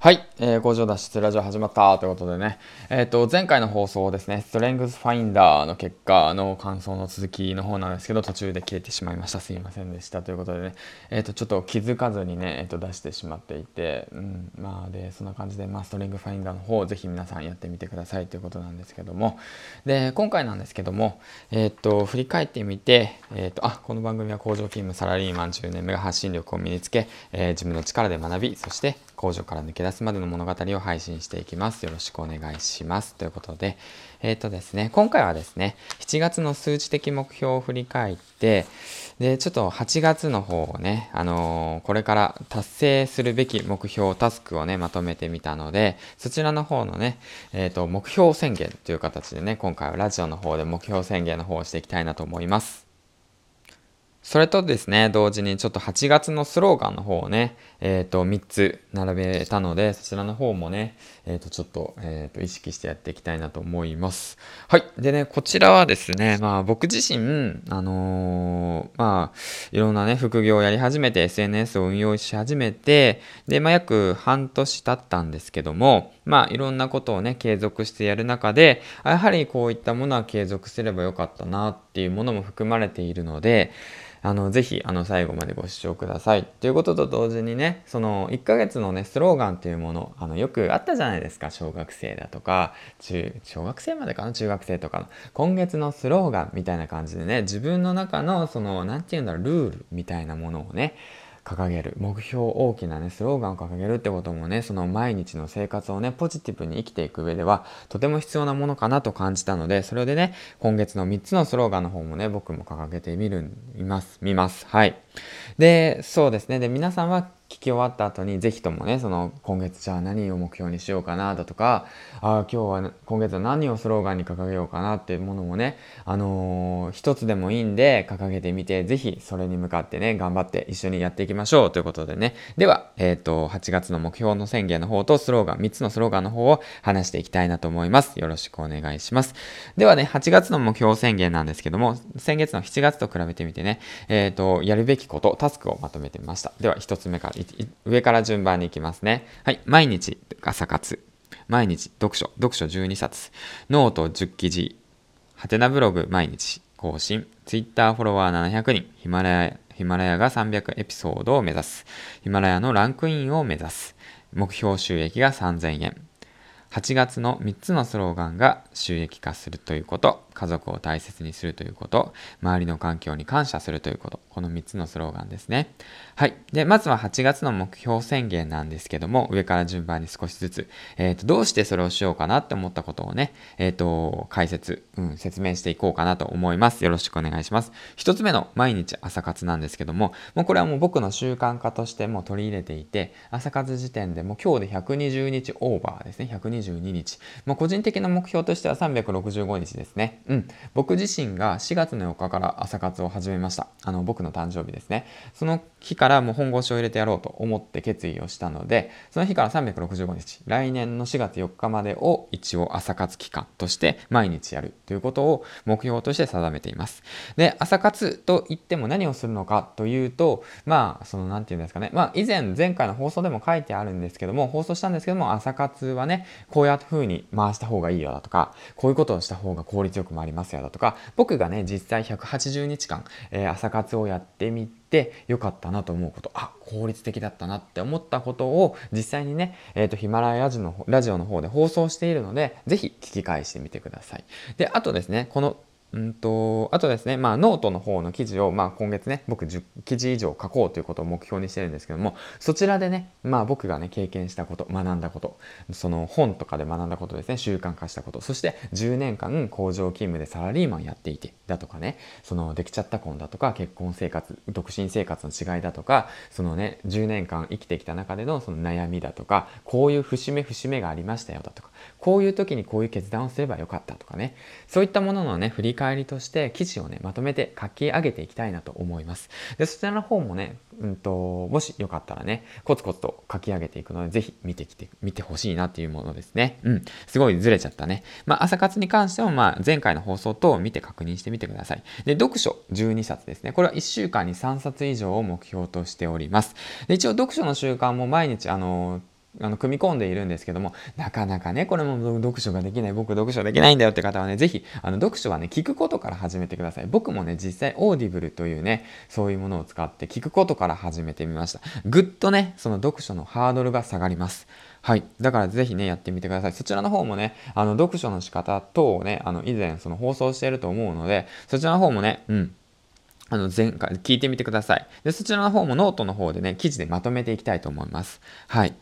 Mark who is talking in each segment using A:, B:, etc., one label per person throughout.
A: はい、えー、工場脱出ラジオ始まったということでね、えっ、ー、と、前回の放送ですね、ストレングスファインダーの結果の感想の続きの方なんですけど、途中で切れてしまいました。すいませんでした。ということでね、えっ、ー、と、ちょっと気づかずにね、えっ、と、出してしまっていて、うん、まあ、で、そんな感じで、まあ、ストレングスファインダーの方ぜひ皆さんやってみてくださいということなんですけども、で、今回なんですけども、えっ、と、振り返ってみて、えっ、と、あ、この番組は工場勤務サラリーマン10年目が発信力を身につけ、え自分の力で学び、そして工場から抜け出すまでの物語を配信していきます。よろしくお願いします。ということで、えっ、ー、とですね、今回はですね、7月の数値的目標を振り返って、で、ちょっと8月の方をね、あのー、これから達成するべき目標、タスクをね、まとめてみたので、そちらの方のね、えっ、ー、と、目標宣言という形でね、今回はラジオの方で目標宣言の方をしていきたいなと思います。それとですね、同時にちょっと8月のスローガンの方をね、えっ、ー、と、3つ並べたので、そちらの方もね、えっ、ー、と、ちょっと、えっ、ー、と、意識してやっていきたいなと思います。はい。でね、こちらはですね、まあ、僕自身、あのまあ、いろんなね、副業をやり始めて、SNS を運用し始めて、で、まあ、約半年経ったんですけども、まあ、いろんなことをね、継続してやる中で、やはりこういったものは継続すればよかったなっていうものも含まれているので、あの、ぜひ、あの、最後までご視聴ください。ということと同時にね、その、1ヶ月のね、スローガンっていうもの、あの、よくあったじゃないですか、小学生だとか、中、小学生までかな、中学生とかの、今月のスローガンみたいな感じでね、自分の中の、その、なんて言うんだろう、ルールみたいなものをね、掲げる目標大きなねスローガンを掲げるってこともねその毎日の生活をねポジティブに生きていく上ではとても必要なものかなと感じたのでそれでね今月の3つのスローガンの方もね僕も掲げてみるいます見ます。はい。でそうですね。で皆さんは聞き終わった後にぜひともねその今月じゃあ何を目標にしようかなだとかああ今日は今月は何をスローガンに掲げようかなっていうものもねあのー、一つでもいいんで掲げてみてぜひそれに向かってね頑張って一緒にやっていきましょうということでね。では、えっ、ー、と8月の目標の宣言の方とスローガン3つのスローガンの方を話していきたいなと思います。よろしくお願いします。ではね8月の目標宣言なんですけども先月の7月と比べてみてねえっ、ー、とやるべきことタスクをまとめてみましたでは1つ目から上から順番に行きますね。はい。毎日朝活。毎日読書。読書12冊。ノート10記事。ハテナブログ毎日更新。Twitter フォロワー700人。ヒマラヤ、ヒマラヤが300エピソードを目指す。ヒマラヤのランクインを目指す。目標収益が3000円。8月の3つのスローガンが収益化するということ、家族を大切にするということ、周りの環境に感謝するということ、この3つのスローガンですね。はい。で、まずは8月の目標宣言なんですけども、上から順番に少しずつ、えっ、ー、と、どうしてそれをしようかなって思ったことをね、えっ、ー、と、解説、うん、説明していこうかなと思います。よろしくお願いします。1つ目の毎日朝活なんですけども、もうこれはもう僕の習慣化としても取り入れていて、朝活時点でもう今日で120日オーバーですね、22日。まあ、個人的な目標としては365日ですね。うん。僕自身が4月の4日から朝活を始めました。あの、僕の誕生日ですね。その日からもう本腰を入れてやろうと思って決意をしたので、その日から365日、来年の4月4日までを一応朝活期間として毎日やるということを目標として定めています。で、朝活といっても何をするのかというと、まあ、その、なんていうんですかね。まあ、以前、前回の放送でも書いてあるんですけども、放送したんですけども、朝活はね、こういう風に回した方がいいよだとか、こういうことをした方が効率よく回りますよだとか、僕がね、実際180日間、えー、朝活をやってみてよかったなと思うこと、あ、効率的だったなって思ったことを実際にね、えっ、ー、と、ヒマラヤジのラジオの方で放送しているので、ぜひ聞き返してみてください。で、あとですね、このうんと、あとですね、まあ、ノートの方の記事を、まあ、今月ね、僕10記事以上書こうということを目標にしてるんですけども、そちらでね、まあ、僕がね、経験したこと、学んだこと、その本とかで学んだことですね、習慣化したこと、そして10年間工場勤務でサラリーマンやっていて、だとかね、そのできちゃった婚だとか、結婚生活、独身生活の違いだとか、そのね、10年間生きてきた中でのその悩みだとか、こういう節目節目がありましたよだとか、こういう時にこういう決断をすればよかったとかね、そういったもののね、振り返りとして記事をね、まとめて書き上げていきたいなと思います。で、そちらの方もね、うんと、もしよかったらね、コツコツと書き上げていくので、ぜひ見てきて、見てほしいなっていうものですね。うん。すごいずれちゃったね。まあ、朝活に関しても、まあ、前回の放送等を見て確認してみてください。で、読書12冊ですね。これは1週間に3冊以上を目標としております。で、一応読書の習慣も毎日、あのあの組み込んでいるんですけども、なかなかね、これも読書ができない、僕読書できないんだよって方はね、ぜひ、あの読書はね、聞くことから始めてください。僕もね、実際オーディブルというね、そういうものを使って聞くことから始めてみました。ぐっとね、その読書のハードルが下がります。はい。だからぜひね、やってみてください。そちらの方もね、あの、読書の仕方等をね、あの、以前その放送していると思うので、そちらの方もね、うん。あの、前回、聞いてみてください。で、そちらの方もノートの方でね、記事でまとめていきたいと思います。はい。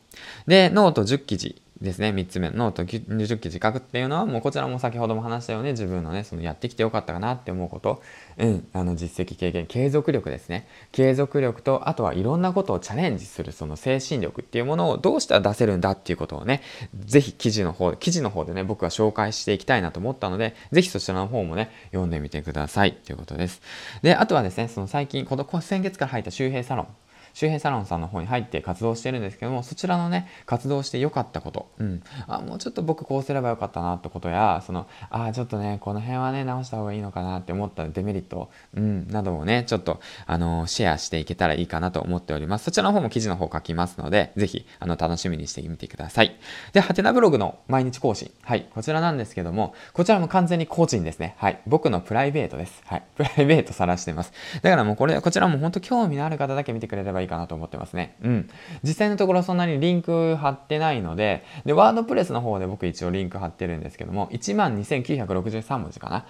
A: で、ノート10記事ですね、3つ目の20記事書くっていうのは、もうこちらも先ほども話したように、自分のね、そのやってきてよかったかなって思うこと、うん、あの実績経験、継続力ですね。継続力と、あとはいろんなことをチャレンジする、その精神力っていうものをどうしたら出せるんだっていうことをね、ぜひ記事の方、記事の方でね、僕は紹介していきたいなと思ったので、ぜひそちらの方もね、読んでみてくださいということです。で、あとはですね、その最近、この先月から入った周平サロン、周平サロンさんの方に入って活動してるんですけども、そちらのね、活動して良かったこと、うん、あ、もうちょっと僕こうすればよかったなってことや、その、あ、ちょっとね、この辺はね、直した方がいいのかなって思ったデメリット、うん、などをね、ちょっと、あの、シェアしていけたらいいかなと思っております。そちらの方も記事の方書きますので、ぜひ、あの、楽しみにしてみてください。で、ハテナブログの毎日更新。はい、こちらなんですけども、こちらも完全に個人ですね。はい、僕のプライベートです。はい、プライベートさらしてます。だからもうこれ、こちらも本当興味のある方だけ見てくれればいいかなと思ってますね。うん。実際のところそんなにリンク貼ってないので、で、ワードプレスの方で僕一応リンク貼ってるんですけども、12,963文字かな？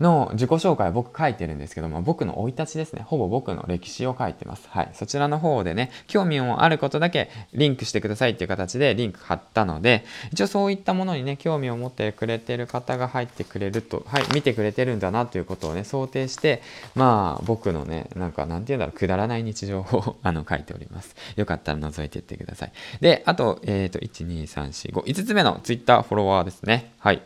A: の自己紹介を僕書いてるんですけども、僕の生い立ちですね。ほぼ僕の歴史を書いてます。はい。そちらの方でね、興味もあることだけリンクしてくださいっていう形でリンク貼ったので、一応そういったものにね、興味を持ってくれてる方が入ってくれると、はい、見てくれてるんだなということをね、想定して、まあ、僕のね、なんか、なんて言うんだろう、くだらない日常を あの、書いております。よかったら覗いていってください。で、あと、えっ、ー、と、1、2、3、4、5、5つ目の Twitter フォロワーですね。はい。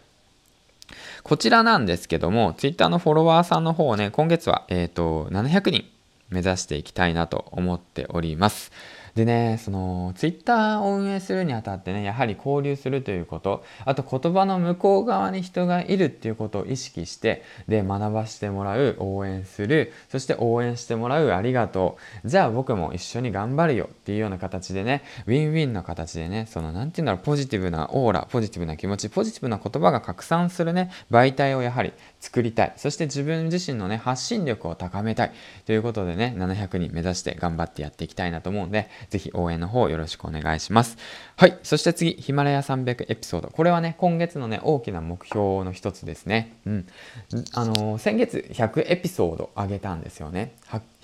A: こちらなんですけども、Twitter のフォロワーさんの方をね、今月は、えっ、ー、と、700人目指していきたいなと思っております。でね、その、ツイッターを運営するにあたってね、やはり交流するということ、あと言葉の向こう側に人がいるっていうことを意識して、で、学ばしてもらう、応援する、そして応援してもらう、ありがとう。じゃあ僕も一緒に頑張るよっていうような形でね、ウィンウィンな形でね、その、なんていうんだろう、ポジティブなオーラ、ポジティブな気持ち、ポジティブな言葉が拡散するね、媒体をやはり作りたい。そして自分自身のね、発信力を高めたい。ということでね、700人目指して頑張ってやっていきたいなと思うんで、ぜひ応援の方よろしくお願いします。はい。そして次、ヒマラヤ300エピソード。これはね、今月のね、大きな目標の一つですね。うん。あのー、先月100エピソード上げたんですよね。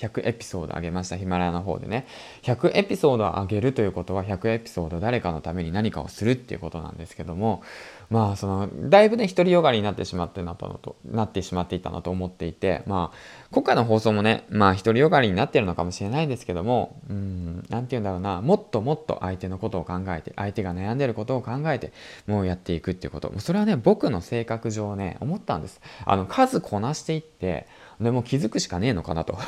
A: 100エピソード上げました。ヒマラヤの方でね。100エピソード上げるということは、100エピソード誰かのために何かをするっていうことなんですけども、まあ、その、だいぶね、独りよがりになってしまってなったのと、なってしまっていたなと思っていて、まあ、今回の放送もね、まあ、独りよがりになってるのかもしれないですけども、うん、なんて言うんだろうな、もっともっと相手のことを考えて、相手が悩んでることを考えて、もうやっていくっていうこと。それはね、僕の性格上ね、思ったんです。あの、数こなしていって、でも気づくしかねえのかなと。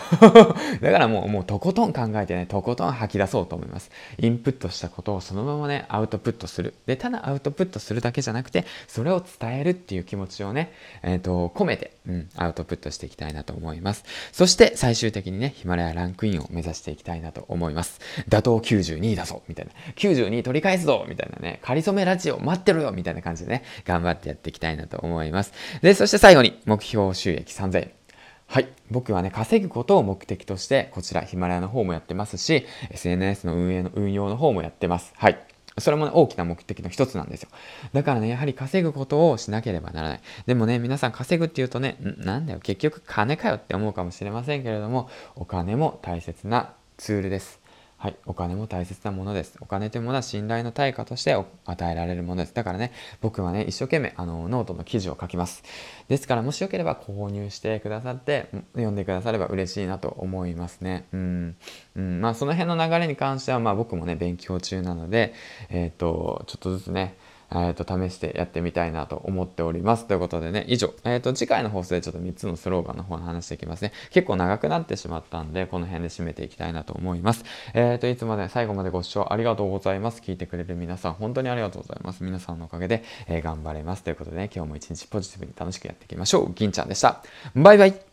A: だからもう、もうとことん考えてね、とことん吐き出そうと思います。インプットしたことをそのままね、アウトプットする。で、ただアウトプットするだけじゃなくて、それを伝えるっていう気持ちをね、えっ、ー、と、込めて、うん、アウトプットしていきたいなと思います。そして最終的にね、ヒマラヤランクインを目指していきたいなと思います。打倒92位だぞみたいな。92取り返すぞみたいなね、仮初めラジオ待ってろよみたいな感じでね、頑張ってやっていきたいなと思います。で、そして最後に、目標収益3000円。はい。僕はね、稼ぐことを目的として、こちらヒマラヤの方もやってますし、SNS の運営の運用の方もやってます。はい。それもね、大きな目的の一つなんですよ。だからね、やはり稼ぐことをしなければならない。でもね、皆さん稼ぐっていうとね、なんだよ、結局金かよって思うかもしれませんけれども、お金も大切なツールです。はい、お金も大切なものです。お金というものは信頼の対価として与えられるものです。だからね、僕はね、一生懸命あのノートの記事を書きます。ですから、もしよければ購入してくださって、読んでくだされば嬉しいなと思いますね。うん。うん、まあ、その辺の流れに関しては、まあ、僕もね、勉強中なので、えっ、ー、と、ちょっとずつね、えー、と試してやってみたいなと思っております。ということでね、以上、えー、と次回の放送でちょっと3つのスローガンの方の話していきますね。結構長くなってしまったんで、この辺で締めていきたいなと思います。えっ、ー、と、いつもね、最後までご視聴ありがとうございます。聞いてくれる皆さん、本当にありがとうございます。皆さんのおかげで、え、頑張れます。ということでね、今日も一日ポジティブに楽しくやっていきましょう。銀ちゃんでした。バイバイ